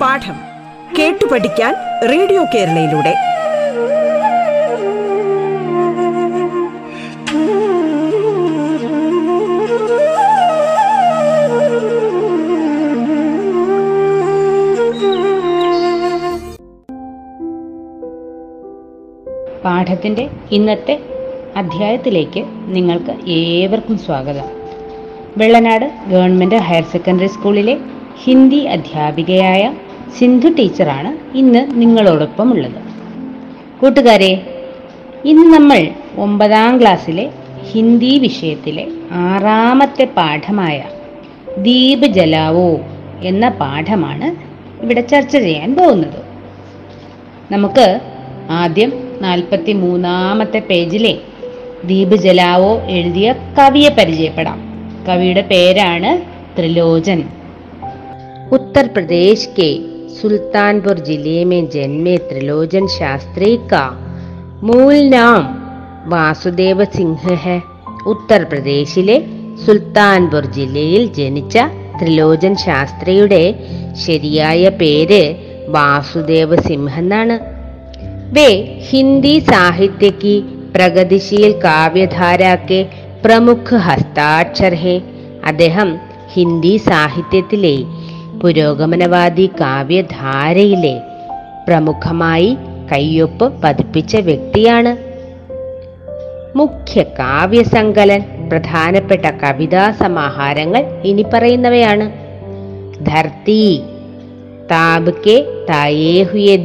പാഠം കേട്ടു പഠിക്കാൻ റേഡിയോ കേരളയിലൂടെ. പാഠത്തിന്റെ ഇന്നത്തെ അധ്യായത്തിലേക്ക് നിങ്ങൾക്ക് ഏവർക്കും സ്വാഗതം. വെള്ളനാട് ഗവൺമെന്റ് ഹയർ സെക്കൻഡറി സ്കൂളിലെ ഹിന്ദി അധ്യാപികയായ സിന്ധു ടീച്ചറാണ് ഇന്ന് നിങ്ങളോടൊപ്പം ഉള്ളത്. കൂട്ടുകാരെ ഇന്ന് നമ്മൾ ഒമ്പതാം ക്ലാസ്സിലെ ഹിന്ദി വിഷയത്തിലെ ആറാമത്തെ പാഠമായ ദീപ് ജലാവോ എന്ന പാഠമാണ് ഇവിടെ ചർച്ച ചെയ്യാൻ പോകുന്നത്. നമുക്ക് ആദ്യം നാൽപ്പത്തി മൂന്നാമത്തെ പേജിലെ ദീപ് ജലാവോ എഴുതിയ കവിയെ പരിചയപ്പെടാം കവിയുടെ പേരാണ് ത്രിലോചൻ उत्तर के सुल्तानपुर जिले में जन्मे त्रिलोचन शास्त्री का मूल नाम വാസുദേവ സിംഹ് ഹെ ഉത്തർപ്രദേശിലെ സുൽത്താൻപൂർ ജില്ലയിൽ ജനിച്ച ത്രിലോചൻ ശാസ്ത്രിയുടെ ശരിയായ പേര് വാസുദേവ സിംഹ് എന്നാണ് वे हिंदी साहित्य പ്രഗതിശീൽ കാവ്യധാരാക്കെ പ്രമുഖ ഹസ്താക്ഷർ ഹേ അദ്ദേഹം ഹിന്ദി സാഹിത്യത്തിലെ പുരോഗമനവാദി കാവ്യധാരയിലെ പ്രമുഖമായി കയ്യൊപ്പ് പതിപ്പിച്ച വ്യക്തിയാണ്. മുഖ്യ കാവ്യസങ്കലൻ പ്രധാനപ്പെട്ട കവിതാ സമാഹാരങ്ങൾ ഇനി പറയുന്നവയാണ്. ധർത്തി താബ് കെ തായേ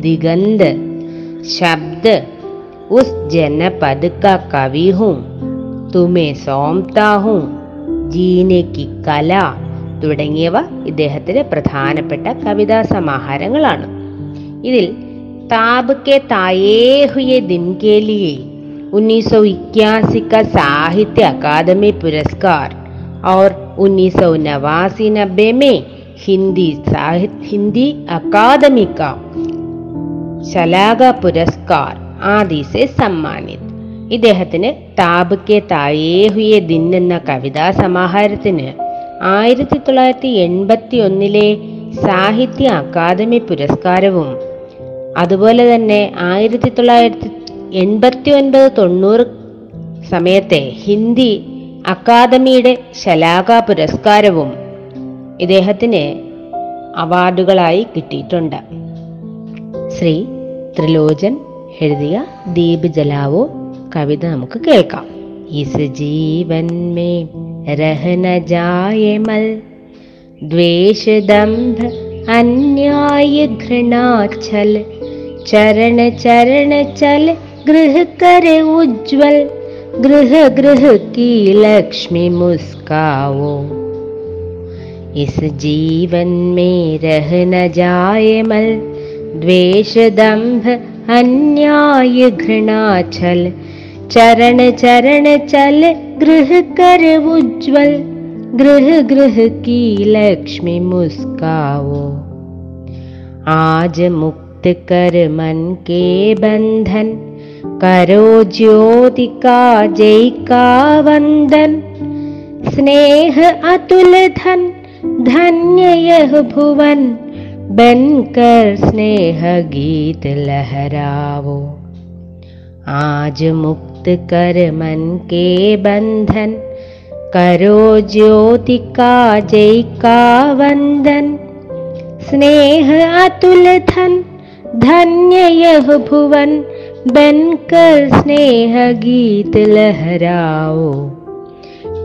ദിഗന്ത് ശബ്ദ് ഉസ് ജനപദ് കാ കവി ഹൂം തുമേ സോംതാ ഹൂം ജീനെ കി കല തുടങ്ങിയവ ഇദ്ദേഹത്തിന്റെ പ്രധാനപ്പെട്ട കവിതാ സമാഹാരങ്ങളാണ് ഇതിൽ താബ് കെ തായേ ഹുയെ ദിൻ കെ ലിയെ उन्नीस सौ इक्यासी का साहित्य अकादमी पुरस्कार और उन्नीस सौ नवासी नब्बे में हिंदी साहित्य हिंदी अकादमी का ശലാക പുരസ്കാർ ആദി സെ സമ്മാനിത്. ഇദ്ദേഹത്തിന് താബുക്കെ കെ തായേ ഹുയെ ദിൻ എന്ന കവിതാ സമാഹാരത്തിന് ആയിരത്തി തൊള്ളായിരത്തി എൺപത്തി ഒന്നിലെ സാഹിത്യ അക്കാദമി പുരസ്കാരവും അതുപോലെ തന്നെ ആയിരത്തി തൊള്ളായിരത്തി എൺപത്തി ഒൻപത് തൊണ്ണൂറ് സമയത്തെ ഹിന്ദി അക്കാദമിയുടെ ശലാക പുരസ്കാരവും ഇദ്ദേഹത്തിന് അവാർഡുകളായി കിട്ടിയിട്ടുണ്ട്. ശ്രീ ത്രിലോചൻ എഴുതിയ ദീപ് ജലാവോ കവിത നമുക്ക് കേൾക്കാം ഇസ് ജീവൻ മേ രഹന ജായമൽ ദ്വേഷ ദംഭ അന്യായ घृणाचल चरण चरण चल गृह करे उज्जवल गृह गृह की लक्ष्मी मुस्काओ इस जीवन में रह न जाए मल द्वेष दंभ अन्याय घृणाचल चरण चरण चल गृह कर उज्जवल। गृह गृह की लक्ष्मी मुस्काओ आज मुक्त कर मन के बंधन। करो ज्योति का जय का वंदन। स्नेह अतुल धन धन्य यह भुवन बनकर स्नेह गीत लहरावो आज मुक्त कर मन के बंधन करो ज्योति का जय का वंदन। स्नेह अतुल धन धन्य यह भुवन बनकर स्नेह गीत लहराओ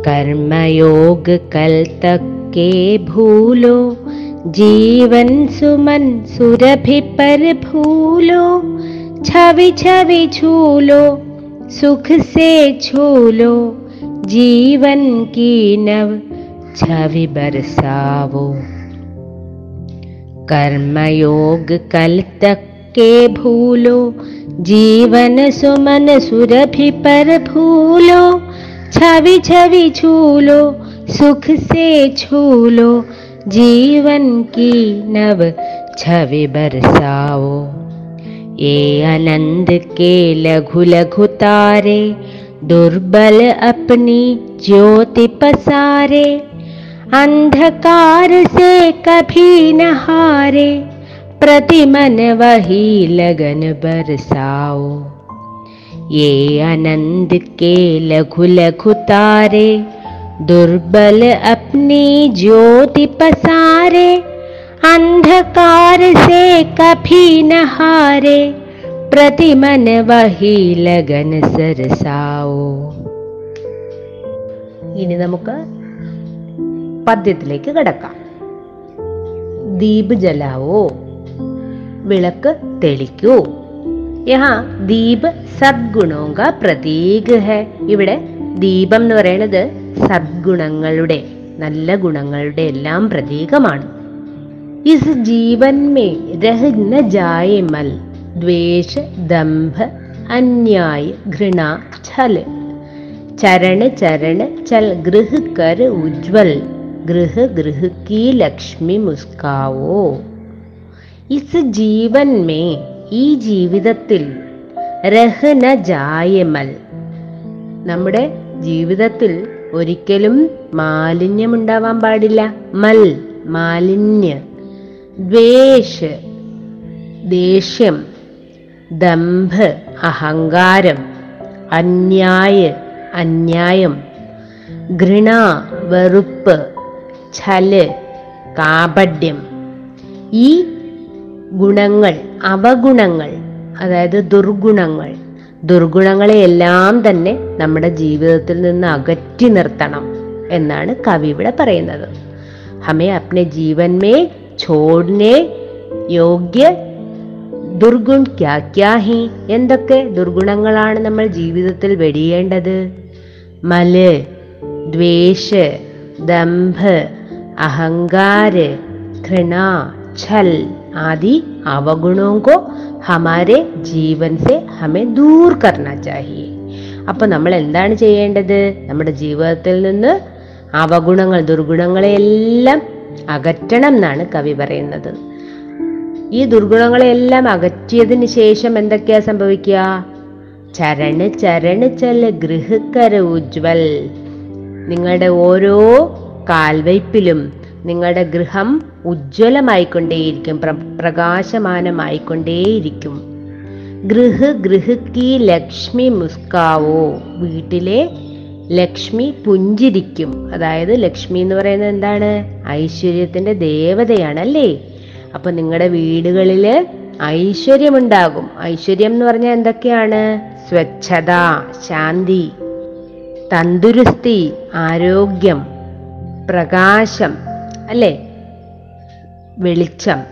कर्मयोग कल तक के भूलो जीवन सुमन सुरभि पर भूलो छवि छवि झूलो, सुख से झूलो, जीवन की नव छवि बरसावो। कर्मयोग कल तक के भूलो, जीवन सुमन सुरभि पर भूलो छवि छवि झूलो, सुख से झूलो जीवन की नव छवि बरसाओ। ये आनंद के लघु लघु तारे दुर्बल अपनी ज्योति पसारे अंधकार से कभी न हारे प्रतिमन वही लगन बरसाओ। ये आनंद के लघु लघु तारे दुर्बल अपनी ज्योति पसारे अंधकार से कभी न हारे प्रतिमन वही लगन सरസാവോ ഇനി നമുക്ക് പദ്യത്തിലേക്ക് കടക്കാം ദീപ് ജലാവോ വിളക്ക് തെളിക്കൂ യഹാ ദീപ് സദ്ഗുണവും പ്രതീക് ഹെ ഇവിടെ ദീപം എന്ന് പറയുന്നത് സദ്ഗുണങ്ങളുടെ നല്ല ഗുണങ്ങളുടെ എല്ലാം പ്രതീകമാണ്. ഇസ് ജീവൻ മേ രഹ ന ജായ മൽ ദ്വേഷ ദംഭ അന്യായ ഘൃണ ഛൽ. ചരണ ചരണ ചൽ ഗൃഹ കർ ഉജ്വൽ ഗൃഹ ഗൃഹ കീ ലക്ഷ്മി മുസ്കാവോ. ഇസ് ജീവൻ മേ ഈ ജീവിതത്തിൽ രഹന ജായമൽ നമ്മുടെ ജീവിതത്തിൽ ഒരിക്കലും മാലിന്യമുണ്ടാവാൻ പാടില്ല. മൽ മാലിന്യ. ദ്വേഷ് ദേഷ്യം. ദംഭ് അഹങ്കാരം. അന്യായ അന്യായം. ഘൃണ വെറുപ്പ്. ഛൽ കാപഡ്യം ഈ ഗുണങ്ങൾ അവഗുണങ്ങൾ അതായത് ദുർഗുണങ്ങൾ ദുർഗുണങ്ങളെയെല്ലാം തന്നെ നമ്മുടെ ജീവിതത്തിൽ നിന്ന് അകറ്റി നിർത്തണം എന്നാണ് കവി ഇവിടെ പറയുന്നത്. ഹമേ അപ്നെ ജീവൻമേ ചോടിനെ യോഗ്യ ദുർഗുൺ ക്യാക്യാഹി എന്തൊക്കെ ദുർഗുണങ്ങളാണ് നമ്മൾ ജീവിതത്തിൽ വെടിയേണ്ടത്? മൽ ദ്വേഷ് ദംഭ് അഹങ്കാര് ഘൃണ ഛൽ ആദി അവഗുണവും ഹമാരെ ജീവൻ സെ ഹമേ ദൂർ കർണ ചാഹിയെ അപ്പം നമ്മൾ എന്താണ് ചെയ്യേണ്ടത്? നമ്മുടെ ജീവിതത്തിൽ നിന്ന് അവഗുണങ്ങൾ ദുർഗുണങ്ങളെയെല്ലാം അകറ്റണം എന്നാണ് കവി പറയുന്നത്. ഈ ദുർഗുണങ്ങളെയെല്ലാം അകറ്റിയതിന് ശേഷം എന്തൊക്കെയാ സംഭവിക്കുക? ചരണ് ചരണ് ചൽ ഗൃഹക്കര ഉജ്വൽ നിങ്ങളുടെ ഓരോ കാൽവയ്പിലും നിങ്ങളുടെ ഗൃഹം ഉജ്ജ്വലമായിക്കൊണ്ടേയിരിക്കും പ്ര പ്രകാശമാനമായിക്കൊണ്ടേയിരിക്കും. ഗൃഹ ഗൃഹക്കി ലക്ഷ്മി മുസ്കാവോ? വീട്ടിലെ ലക്ഷ്മി പുഞ്ചിരിക്കും. അതായത് ലക്ഷ്മി എന്ന് പറയുന്നത് എന്താണ്? ഐശ്വര്യത്തിന്റെ ദേവതയാണ് അല്ലേ അപ്പൊ നിങ്ങളുടെ വീടുകളിൽ ഐശ്വര്യമുണ്ടാകും. ഐശ്വര്യം എന്ന് പറഞ്ഞാൽ എന്തൊക്കെയാണ്? സ്വച്ഛത ശാന്തി തന്തുരുസ്തി ആരോഗ്യം പ്രകാശം. അല്ലേ? വെളിച്ചം.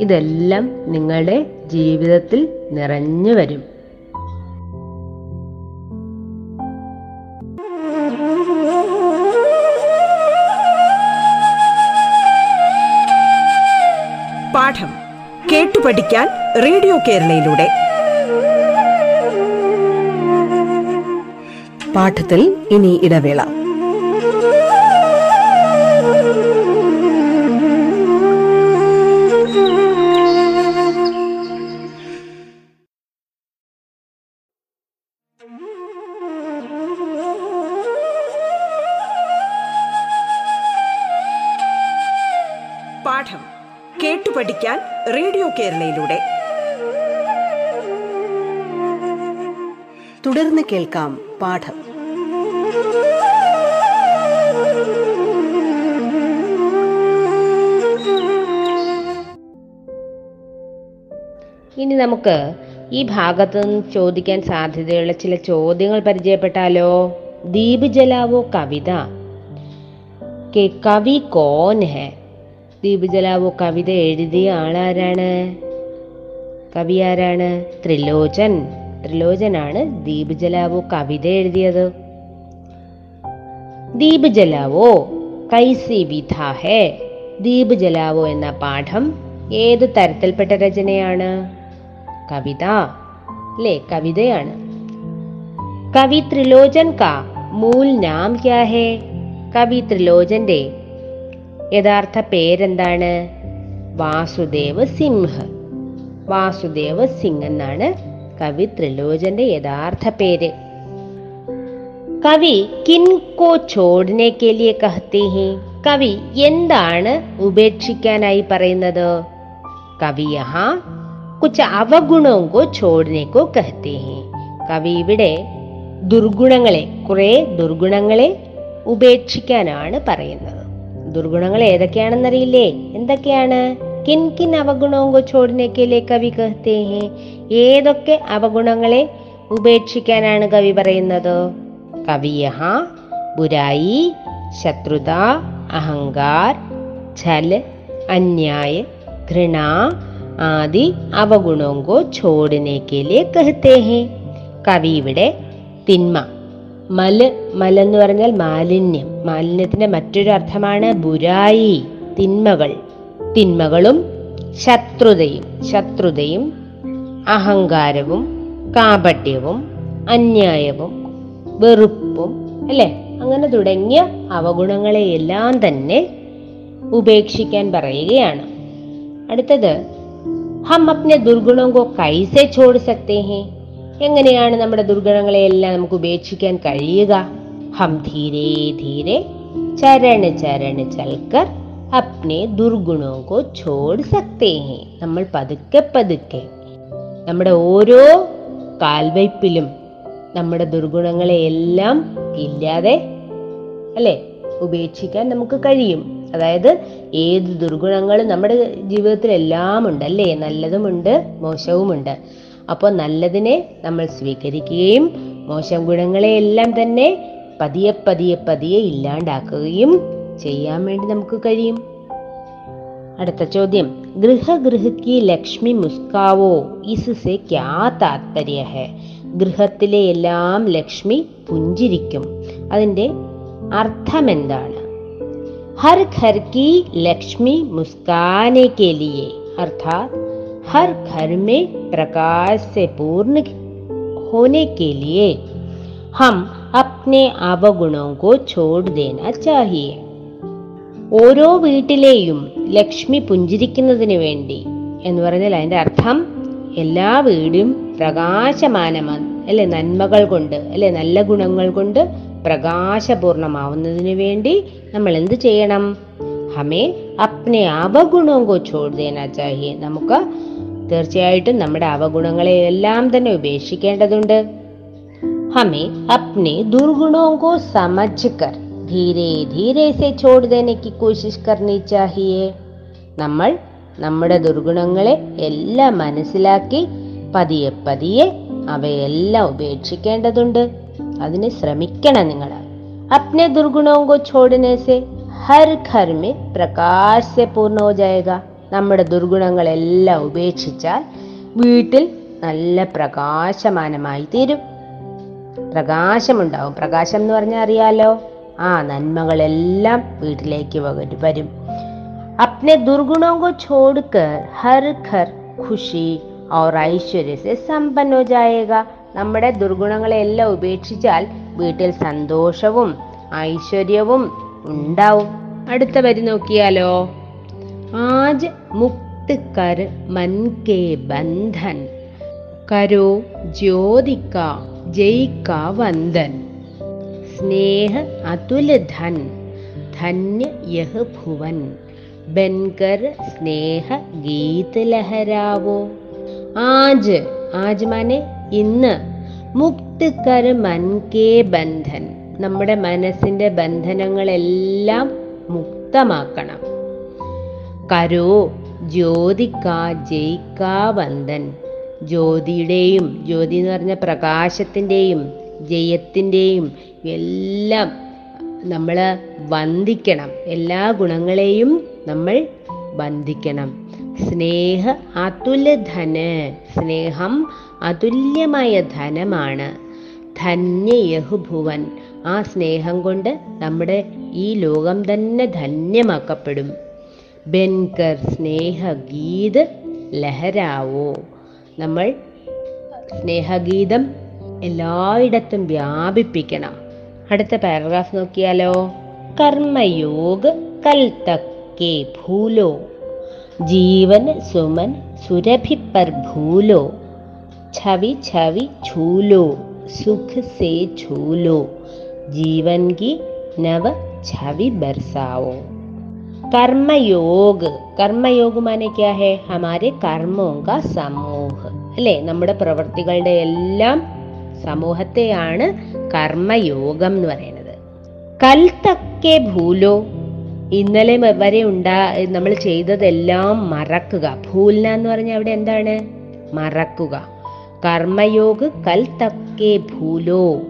ഇതെല്ലാം നിങ്ങളുടെ ജീവിതത്തിൽ നിറഞ്ഞു വരും. പാഠം കേട്ടു പഠിക്കാൻ റേഡിയോ കേരളയിലൂടെ. പാഠത്തിൽ ഇനി ഇടവേള. പാഠം കേട്ടു പഠിക്കാൻ റേഡിയോ കേരളയിലൂടെ. തുടർന്ന് കേൾക്കാം പാഠം. ഇനി നമുക്ക് ഈ ഭാഗത്ത് നിന്ന് ചോദിക്കാൻ സാധ്യതയുള്ള ചില ചോദ്യങ്ങൾ പരിചയപ്പെട്ടാലോ? ദീപ് ജലാവോ കവിത? കെ കവി കോൻ ഹെ. ദീപ് ജലാവോ കവിത എഴുതിയ ആളാരാണ്? കവി ആരാണ് ത്രിലോചൻ. ത്രിലോചനാണ് ദീപ് ജലാവോ കവിത എഴുതിയത്. ദീപ് ജലാവോ കൈസി വിധ ഹേ. ദീപ് ജലാവോ എന്ന പാഠം ഏത് തരത്തിൽപ്പെട്ട രചനയാണ്? കവിത അല്ലേ കവിതയാണ്. കവി ത്രിലോചൻ കാ മൂൽ നാം ക്യാ ഹേ. കവി ത്രിലോചന്റെ യഥാർത്ഥ പേരെന്താണ്? വാസുദേവ് സിംഹ്. വാസുദേവ് സിംഗ് എന്നാണ് കവി ത്രിലോചന്റെ യഥാർത്ഥ പേര്. കവി കിൻകോ ചോടിനെ കെ ലിയെ കഹത്തെ കവി എന്താണ് ഉപേക്ഷിക്കാനായി പറയുന്നത്? കവി യഹാ അവഗുണവും കോ ചോടിനെ കോ ഹേ കവി ഇവിടെ ദുർഗുണങ്ങളെ കുറെ ദുർഗുണങ്ങളെ ഉപേക്ഷിക്കാനാണ് പറയുന്നത്. ദുർഗുണങ്ങൾ ഏതൊക്കെയാണെന്നറിയില്ലേ? എന്തൊക്കെയാണ്? കിൻ കിൻ അവഗുണവും ചോടിനേക്കിലെ കവി കഹത്തേ ഏതൊക്കെ അവഗുണങ്ങളെ ഉപേക്ഷിക്കാനാണ് കവി പറയുന്നത്? കവിയ ബുരായി ശത്രുത അഹങ്കാർ ചൽ അന്യായ ഘൃണ ആദി അവഗുണോങ്കോ ചോടിനേക്കേലേ കഹത്തേഹേ കവി ഇവിടെ തിന്മ. മൽ മലെന്ന് പറഞ്ഞാൽ മാലിന്യം. മാലിന്യത്തിന്റെ മറ്റൊരു അർത്ഥമാണ് ബുരായി തിന്മകൾ. തിന്മകളും ശത്രുതയും. ശത്രുതയും അഹങ്കാരവും കാപട്യവും അന്യായവും വെറുപ്പും അല്ലേ? അങ്ങനെ തുടങ്ങിയ അവഗുണങ്ങളെയെല്ലാം തന്നെ ഉപേക്ഷിക്കാൻ പറയുകയാണ്. അടുത്തത് ഹം അപ്നെ ദുർഗുണം കൈസെ ചോട് സക്തേ ഹേ? എങ്ങനെയാണ് നമ്മുടെ ദുർഗണങ്ങളെയെല്ലാം നമുക്ക് ഉപേക്ഷിക്കാൻ കഴിയുക? ഹം ധീരെ ധീരെ ചരണ് ചരണ് ചൽക്കർ അപ്നെ ദുർഗുണോ കോ ചോട് സക്തേ നമ്മൾ പതുക്കെ പതുക്കെ നമ്മുടെ ഓരോ കാൽവയ്പിലും നമ്മുടെ ദുർഗുണങ്ങളെയെല്ലാം ഇല്ലാതെ അല്ലെ ഉപേക്ഷിക്കാൻ നമുക്ക് കഴിയും. അതായത് ഏത് ദുർഗുണങ്ങളും നമ്മുടെ ജീവിതത്തിൽ എല്ലാം ഉണ്ട് അല്ലേ? നല്ലതുമുണ്ട് മോശവുമുണ്ട്. അപ്പോൾ നല്ലതിനെ നമ്മൾ സ്വീകരിക്കുകയും മോശം ഗുണങ്ങളെയെല്ലാം തന്നെ പതിയെ പതിയെ പതിയെ ഇല്ലാണ്ടാക്കുകയും ചെയ്യാൻ വേണ്ടി നമുക്ക് കഴിയും. അടുത്ത ചോദ്യം. ഗൃഹഗൃഹക്ക് ലക്ഷ്മി മുസ്കാവോ? ഇസുസെ ക്യാ താത്പര്യ ഗൃഹത്തിലെ എല്ലാം ലക്ഷ്മി പുഞ്ചിരിക്കും. അതിന്റെ അർത്ഥമെന്താണ്? ഹർ ഘർ കി ലക്ഷ്മി മുസ്കാനെ കെലിയെ അർത്ഥാത് हर घर में प्रकाश से पूर्ण होने के लिए हम अपने അവഗുണോ को छोड़ देना चाहिए ഓരോ വീട്ടിലെയും ലക്ഷ്മി പുഞ്ചിരിക്കുന്നതിന് വേണ്ടി എന്ന് പറഞ്ഞാൽ അതിന്റെ അർത്ഥം എല്ലാ വീടും പ്രകാശമാനമാണ് അല്ലെ നന്മകൾ കൊണ്ട് അല്ലെ നല്ല ഗുണങ്ങൾ കൊണ്ട് പ്രകാശപൂർണമാവുന്നതിന് വേണ്ടി നമ്മൾ എന്ത് ചെയ്യണം ഹമേ അപ്നെ അവഗുണവും കോ ചോട് ദേനാ ചാഹിയെ നമുക്ക് തീർച്ചയായിട്ടും നമ്മുടെ അവഗുണങ്ങളെ എല്ലാം തന്നെ ഉപേക്ഷിക്കേണ്ടതുണ്ട് ഹമേ അപ്നെ ദുർഗുണവും കോ സമജ് കർ ധീരെ ധീരെ സെ ചോട് ദേനെ കി കോശിഷ് കർണി ചാഹിയെ നമ്മൾ നമ്മുടെ ദുർഗുണങ്ങളെ എല്ലാം മനസ്സിലാക്കി പതിയെ പതിയെ അവയെല്ലാം ഉപേക്ഷിക്കേണ്ടതുണ്ട് അതിന് ശ്രമിക്കണം നിങ്ങൾ अपने दुर्गुणों को छोड़ने से हर घर में प्रकाश से पूर्ण हो जाएगा നമ്മുടെ ദുർഗുണങ്ങളെല്ലാം ഉപേക്ഷിച്ചാൽ വീട്ടിൽ നല്ല പ്രകാശമാനമായി തീരും പ്രകാശമുണ്ടാവും പ്രകാശം എന്ന് പറഞ്ഞാൽ അറിയാലോ ആ നന്മകളെല്ലാം വീട്ടിലേക്ക് വക- വരും अपने दुर्गुणों को छोड़कर हर घर खुशी और ऐश्वर्य से संपन्न हो जाएगा നമ്മുടെ ദുർഗുണങ്ങളെല്ലാം ഉപേക്ഷിച്ചാൽ വീട്ടിൽ സന്തോഷവും ഐശ്വര്യവും ഉണ്ടാവും അടുത്ത വരി നോക്കിയാലോ ആജ് മുക്ത് കർ മൻ करो ബന്ധൻ. കരോ ജ്യോതിക്ക ജയിക്ക വന്ദൻ. സ്നേഹ അതുല ധൻ ധന്യ യഹ ഭുവൻ. ബൻകർ സ്നേഹ गीत ലഹരാവോ. ആജ് ആജ് माने ഇന്ന് മുക്ത് കർ മൻ കേ ബന്ധൻ. നമ്മുടെ മനസ്സിന്റെ ബന്ധനങ്ങളെല്ലാം മുക്തമാക്കണം. കരോ ജ്യോതിക്ക ജയിക്കാവന്തൻ ജ്യോതിയുടെയും ജ്യോതി എന്ന് പറഞ്ഞ പ്രകാശത്തിന്റെയും ജയത്തിന്റെയും എല്ലാം നമ്മൾ വന്ദിക്കണം. എല്ലാ ഗുണങ്ങളെയും നമ്മൾ വന്ദിക്കണം. സ്നേഹ അതുല്യ ധന് സ്നേഹം അതുല്യമായ ധനമാണ്. ധന്യ ഭുവൻ. ആ സ്നേഹം കൊണ്ട് നമ്മുടെ ഈ ലോകം തന്നെ ധന്യമാക്കപ്പെടും. ബെൻകർ സ്നേഹഗീത് ലഹരാവോ നമ്മൾ സ്നേഹഗീതം എല്ലായിടത്തും വ്യാപിപ്പിക്കണം അടുത്ത പാരഗ്രാഫ് നോക്കിയാലോ കർമ്മയോഗ് കൽ തക്കേ ഭൂലോ ജീവൻ സുമൻ സുരഭി പർ ഭൂലോ छवि छवि छूलो सुख से छूलो जीवन की नव छवि बरसाओ കർമ്മയോഗ്. കർമ്മയോഗ് മാനെ ക്യാ ഹെ ഹമാരെ കർമ്മോങ്ക സമൂഹ. അല്ലെ? നമ്മുടെ പ്രവൃത്തികളുടെ എല്ലാം സമൂഹത്തെയാണ് കർമ്മയോഗം എന്ന് പറയുന്നത്. കൽത്തക്കെ ഭൂലോ. ഇന്നലെ വരെ ഉണ്ടാ നമ്മൾ ചെയ്തതെല്ലാം മറക്കുക. ഭൂൽന എന്ന് പറഞ്ഞാൽ അവിടെ എന്താണ്? മറക്കുക. കർമ്മയോഗ് കൽ തക്കെ ഭൂലോ.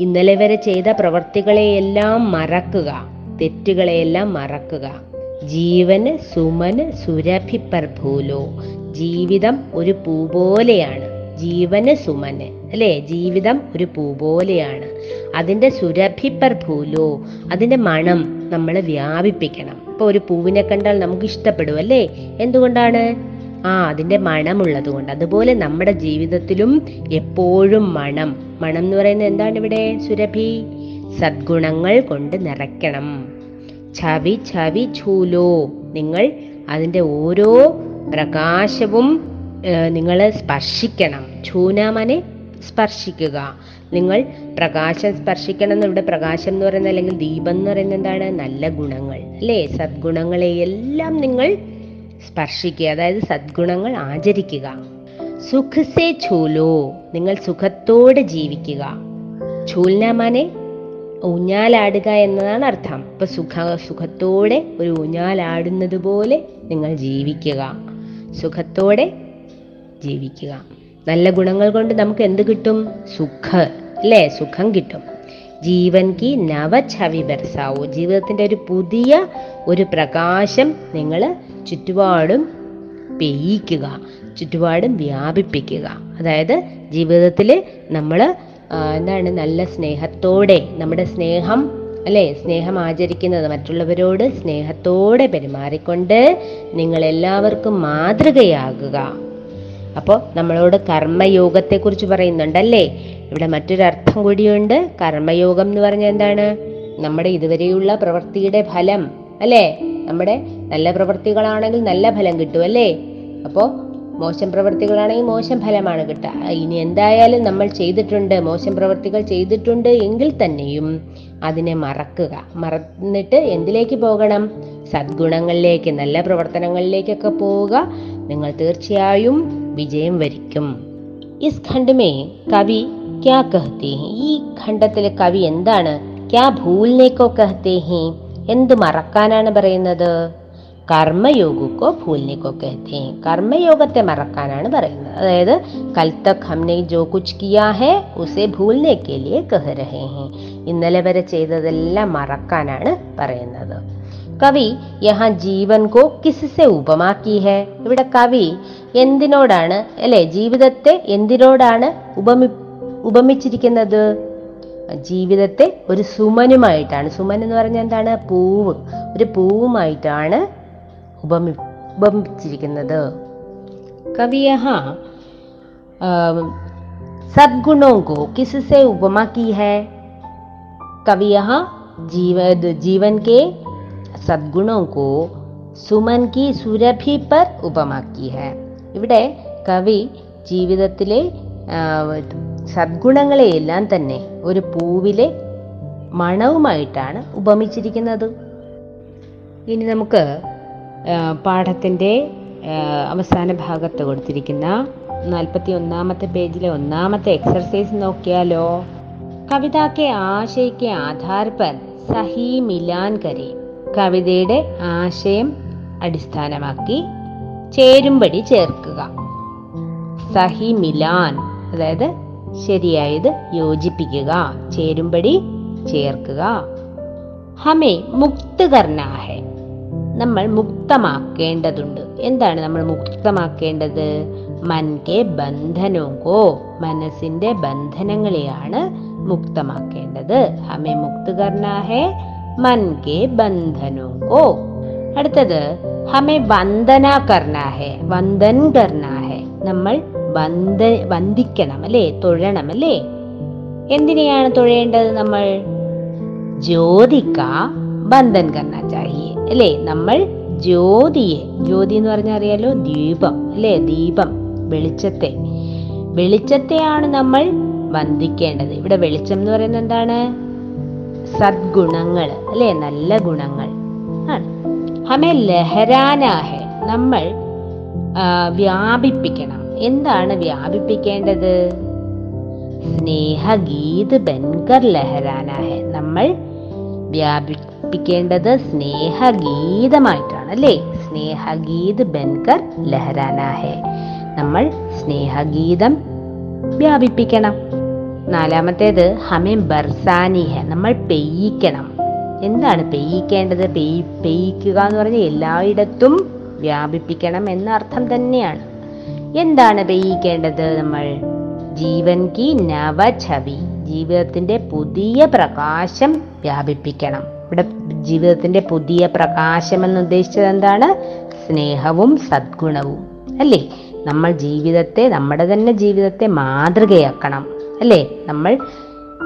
ഇന്നലെ വരെ ചെയ്ത പ്രവർത്തികളെയെല്ലാം മറക്കുക. തെറ്റുകളെയെല്ലാം മറക്കുക. ജീവന് സുമന് സുരഭി പർ ഭൂലോ. ജീവിതം ഒരു പൂ പോലെയാണ്. ജീവന് സുമന് അല്ലേ? ജീവിതം ഒരു പൂ പോലെയാണ്. അതിന്റെ സുരഭി പർ ഭൂലോ അതിന്റെ മണം നമ്മൾ വ്യാപിപ്പിക്കണം. ഇപ്പൊ ഒരു പൂവിനെ കണ്ടാൽ നമുക്ക് ഇഷ്ടപ്പെടും അല്ലേ? എന്തുകൊണ്ടാണ്? ആ അതിന്റെ മണമുള്ളത് കൊണ്ട്. അതുപോലെ നമ്മുടെ ജീവിതത്തിലും എപ്പോഴും മണം. മണം എന്ന് പറയുന്നത് എന്താണ് ഇവിടെ സുരഭി? സദ്ഗുണങ്ങൾ കൊണ്ട് നിറയ്ക്കണം. ഛവി ഛവി ചൂലോ. നിങ്ങൾ അതിന്റെ ഓരോ പ്രകാശവും നിങ്ങൾ സ്പർശിക്കണം. ചൂനാമനെ സ്പർശിക്കുക. നിങ്ങൾ പ്രകാശം സ്പർശിക്കണം ഇവിടെ പ്രകാശം എന്ന് പറയുന്നത് അല്ലെങ്കിൽ ദീപം എന്ന് പറയുന്നത് എന്താണ്? നല്ല ഗുണങ്ങൾ. അല്ലേ? സദ്ഗുണങ്ങളെയെല്ലാം നിങ്ങൾ സ്പർശിക്കുക. അതായത് സദ്ഗുണങ്ങൾ ആചരിക്കുക. സുഖസേ ചൂലോ. നിങ്ങൾ സുഖത്തോടെ ജീവിക്കുക. ഛൂൽനാമാനെ ഊഞ്ഞാലാടുക എന്നതാണ് അർത്ഥം. ഇപ്പൊ സുഖ സുഖത്തോടെ ഒരു ഊഞ്ഞാലാടുന്നത് പോലെ നിങ്ങൾ ജീവിക്കുക. സുഖത്തോടെ ജീവിക്കുക. നല്ല ഗുണങ്ങൾ കൊണ്ട് നമുക്ക് എന്ത് കിട്ടും? സുഖ അല്ലേ? സുഖം കിട്ടും. ജീവൻ കി നവഛവി ബർസാവോ. ജീവിതത്തിന്റെ ഒരു പുതിയ ഒരു പ്രകാശം നിങ്ങൾ ചുറ്റുപാടും പെയ്യിക്കുക ചുറ്റുപാടും വ്യാപിപ്പിക്കുക. അതായത് ജീവിതത്തിൽ നമ്മൾ എന്താണ് നല്ല സ്നേഹത്തോടെ നമ്മുടെ സ്നേഹം അല്ലേ? സ്നേഹം ആചരിക്കുന്നത് മറ്റുള്ളവരോട് സ്നേഹത്തോടെ പെരുമാറിക്കൊണ്ട് നിങ്ങൾ എല്ലാവർക്കും മാതൃകയാകുക. അപ്പോൾ നമ്മളോട് കർമ്മയോഗത്തെക്കുറിച്ച് പറയുന്നുണ്ടല്ലേ? ഇവിടെ മറ്റൊരർത്ഥം കൂടിയുണ്ട്. കർമ്മയോഗം എന്ന് പറഞ്ഞാൽ എന്താണ്? നമ്മുടെ ഇതുവരെയുള്ള പ്രവൃത്തിയുടെ ഫലം അല്ലേ? നമ്മുടെ നല്ല പ്രവൃത്തികളാണെങ്കിൽ നല്ല ഫലം കിട്ടും അല്ലേ? അപ്പോൾ മോശം പ്രവൃത്തികളാണെങ്കിൽ മോശം ഫലമാണ് കിട്ടുക. ഇനി എന്തായാലും നമ്മൾ ചെയ്തിട്ടുണ്ട് മോശം പ്രവൃത്തികൾ ചെയ്തിട്ടുണ്ട് എങ്കിൽ തന്നെയും അതിനെ മറക്കുക. മറന്നിട്ട് എന്തിലേക്ക് പോകണം? സദ്ഗുണങ്ങളിലേക്ക് നല്ല പ്രവർത്തനങ്ങളിലേക്കൊക്കെ പോവുക. നിങ്ങൾ തീർച്ചയായും വിജയം വരിക്കും. ഈ ഖണ്ഡമേ കവി ക്യാ കഹത്തെ ഈ ഖണ്ഡത്തിലെ കവി എന്താണ്? ക്യാ ഭൂലിനേക്കോ കഹത്തെ എന്ത് മറക്കാനാണ് പറയുന്നത്? കർമ്മയോഗക്കോ ഭൂലിനിക്കോ കഹത്തെ കർമ്മയോഗത്തെ മറക്കാനാണ് പറയുന്നത്. അതായത് കൽ തക് ഹംനെ ജോ കുച്ച് കിയാ ഹെ ഉസെ ഭൂൽനെ കഹരഹേ കഹ രഹേ ഇന്നലെ വരെ ചെയ്തതെല്ലാം മറക്കാനാണ് പറയുന്നത്. കവി യഹാ ജീവൻ കോ കിസിസെ ഉപമാക്കി ഹെ? ഇവിടെ കവി എന്തിനോടാണ്? അല്ലെ ജീവിതത്തെ എന്തിനോടാണ് ഉപമി ഉപമിച്ചിരിക്കുന്നത്? ജീവിതത്തെ ഒരു സുമനുമായിട്ടാണ്. സുമൻ എന്ന് പറഞ്ഞാൽ എന്താണ്? പൂവ്. ഒരു പൂവുമായിട്ടാണ് ഉപമി ഉപമിച്ചിരിക്കുന്നത് कवि यहाँ अ, सद्गुणों को किससे उपमा की है कवि यहाँ जीव जीवन के സദ്ഗുണോ കോ സുമൻ കി സുരഭി പർ ഉപമാക്കി ഹെ ഇവിടെ കവി ജീവിതത്തിലെ ആ, സദ്ഗുണങ്ങളെയെല്ലാം തന്നെ ഒരു പൂവിലെ മണവുമായിട്ടാണ് ഉപമിച്ചിരിക്കുന്നത് ഇനി നമുക്ക് ആ, പാഠത്തിന്റെ അവസാന ഭാഗത്ത് കൊടുത്തിരിക്കുന്ന നാൽപ്പത്തി ഒന്നാമത്തെ പേജിലെ ഒന്നാമത്തെ എക്സർസൈസ് നോക്കിയാലോ? കവിത കെ ആശയ കെ ആധാർ പർ സഹി മിലാൻ കരെ. കവിതയുടെ ആശയം അടിസ്ഥാനമാക്കി ചേരുംപടി ചേർക്കുക. സഹി മിലാൻ അതായത് ശരിയായത് യോജിപ്പിക്കുക. ചേരുംപടി ചേർക്കുക. ഹമേ മുക്ത് കർണാഹെ നമ്മൾ മുക്തമാക്കേണ്ടതുണ്ട്. എന്താണ് നമ്മൾ മുക്തമാക്കേണ്ടത്? മൻകെ ബന്ധനോങ്കോ മനസ്സിന്റെ ബന്ധനങ്ങളെയാണ് മുക്തമാക്കേണ്ടത്. ഹമേ മുക്ത് കർണാഹേ മൻകെ ബന്ധനോങ്കോ. അടുത്തത് ഹമേ വന്ദന കർണാഹെ വന്ദൻ കർണാഹെ നമ്മൾ വന്ദ വന്ദിക്കണം അല്ലേ തൊഴണം അല്ലേ എന്തിനെയാണ് തൊഴേണ്ടത് നമ്മൾ? ജ്യോതിക്ക ബന്ധൻ കർണ അല്ലേ? നമ്മൾ ജ്യോതിയെ ജ്യോതി എന്ന് പറഞ്ഞാൽ അറിയാലോ ദീപം അല്ലേ? ദീപം വെളിച്ചത്തെ. വെളിച്ചത്തെയാണ് നമ്മൾ വന്ദിക്കേണ്ടത്. ഇവിടെ വെളിച്ചം എന്ന് പറയുന്നത് എന്താണ്? സദ്ഗുണങ്ങൾ അല്ലെ? നല്ല ഗുണങ്ങൾ. ഹമേ ലഹരാനാഹെ. നമ്മൾ വ്യാപിപ്പിക്കണം. എന്താണ് വ്യാപിപ്പിക്കേണ്ടത്? സ്നേഹഗീത് ബൻകർ ലഹരാനാഹെ. നമ്മൾ വ്യാപിപ്പിക്കേണ്ടത് സ്നേഹഗീതമായിട്ടാണ് അല്ലേ സ്നേഹഗീത് ബൻകർ ലഹരാനാഹെ. നമ്മൾ സ്നേഹഗീതം വ്യാപിപ്പിക്കണം. നാലാമത്തേത് ഹമേ ബർസാനിഹ. നമ്മൾ പെയ്യിക്കണം. എന്താണ് പെയ്യിക്കേണ്ടത്? പെയ് പെയ്യിക്കുക എന്ന് പറഞ്ഞാൽ എല്ലായിടത്തും വ്യാപിപ്പിക്കണം എന്ന അർത്ഥം തന്നെയാണ്. എന്താണ് പെയ്യിക്കേണ്ടത് നമ്മൾ? ജീവൻ കി നവഛവി ജീവിതത്തിന്റെ പുതിയ പ്രകാശം വ്യാപിപ്പിക്കണം. ഇവിടെ ജീവിതത്തിന്റെ പുതിയ പ്രകാശം എന്ന് ഉദ്ദേശിച്ചത് എന്താണ്? സ്നേഹവും സദ്ഗുണവും. അല്ലേ? നമ്മൾ ജീവിതത്തെ നമ്മുടെ തന്നെ ജീവിതത്തെ മാതൃകയാക്കണം. അല്ലേ? നമ്മൾ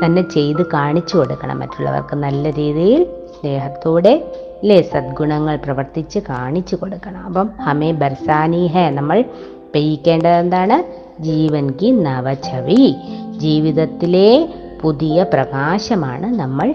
തന്നെ ചെയ്ത് കാണിച്ചു കൊടുക്കണം മറ്റുള്ളവർക്ക് നല്ല രീതിയിൽ സ്നേഹത്തോടെ അല്ലേ? സദ്ഗുണങ്ങൾ പ്രവർത്തിച്ച് കാണിച്ചു കൊടുക്കണം. അപ്പം ഹമേ ബർസാനി നമ്മൾ പെയ്യിക്കേണ്ടത് എന്താണ്? ജീവൻ കി നവചവി ജീവിതത്തിലെ പുതിയ പ്രകാശമാണ് നമ്മൾ